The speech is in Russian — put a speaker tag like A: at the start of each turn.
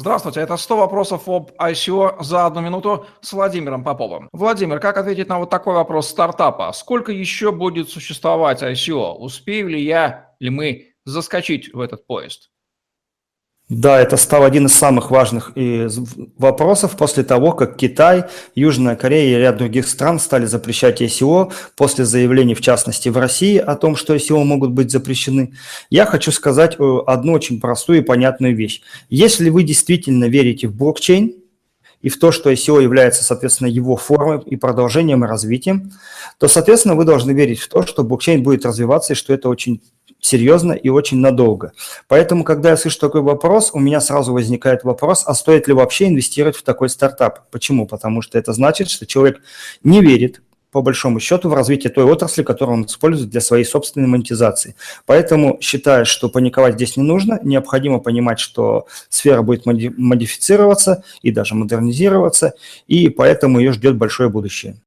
A: Здравствуйте, это 100 вопросов об ICO за одну минуту с Владимиром Поповым. Владимир, как ответить на вот такой вопрос стартапа? Сколько еще будет существовать ICO? Успею ли я, или мы заскочить в этот поезд?
B: Да, это стал один из самых важных вопросов после того, как Китай, Южная Корея и ряд других стран стали запрещать ICO после заявлений, в частности, в России о том, что ICO могут быть запрещены. Я хочу сказать э, одну очень простую и понятную вещь. Если вы действительно верите в блокчейн, и в то, что ICO является, соответственно, его формой и продолжением и развитием, то, соответственно, вы должны верить в то, что блокчейн будет развиваться и что это очень серьезно и очень надолго. Поэтому, когда я слышу такой вопрос, у меня сразу возникает вопрос, а стоит ли вообще инвестировать в такой стартап? Почему? Потому что это значит, что человек не верит по большому счету в развитие той отрасли, которую он использует для своей собственной монетизации. Поэтому считаю, что паниковать здесь не нужно, необходимо понимать, что сфера будет модифицироваться и даже модернизироваться, и поэтому ее ждет большое будущее.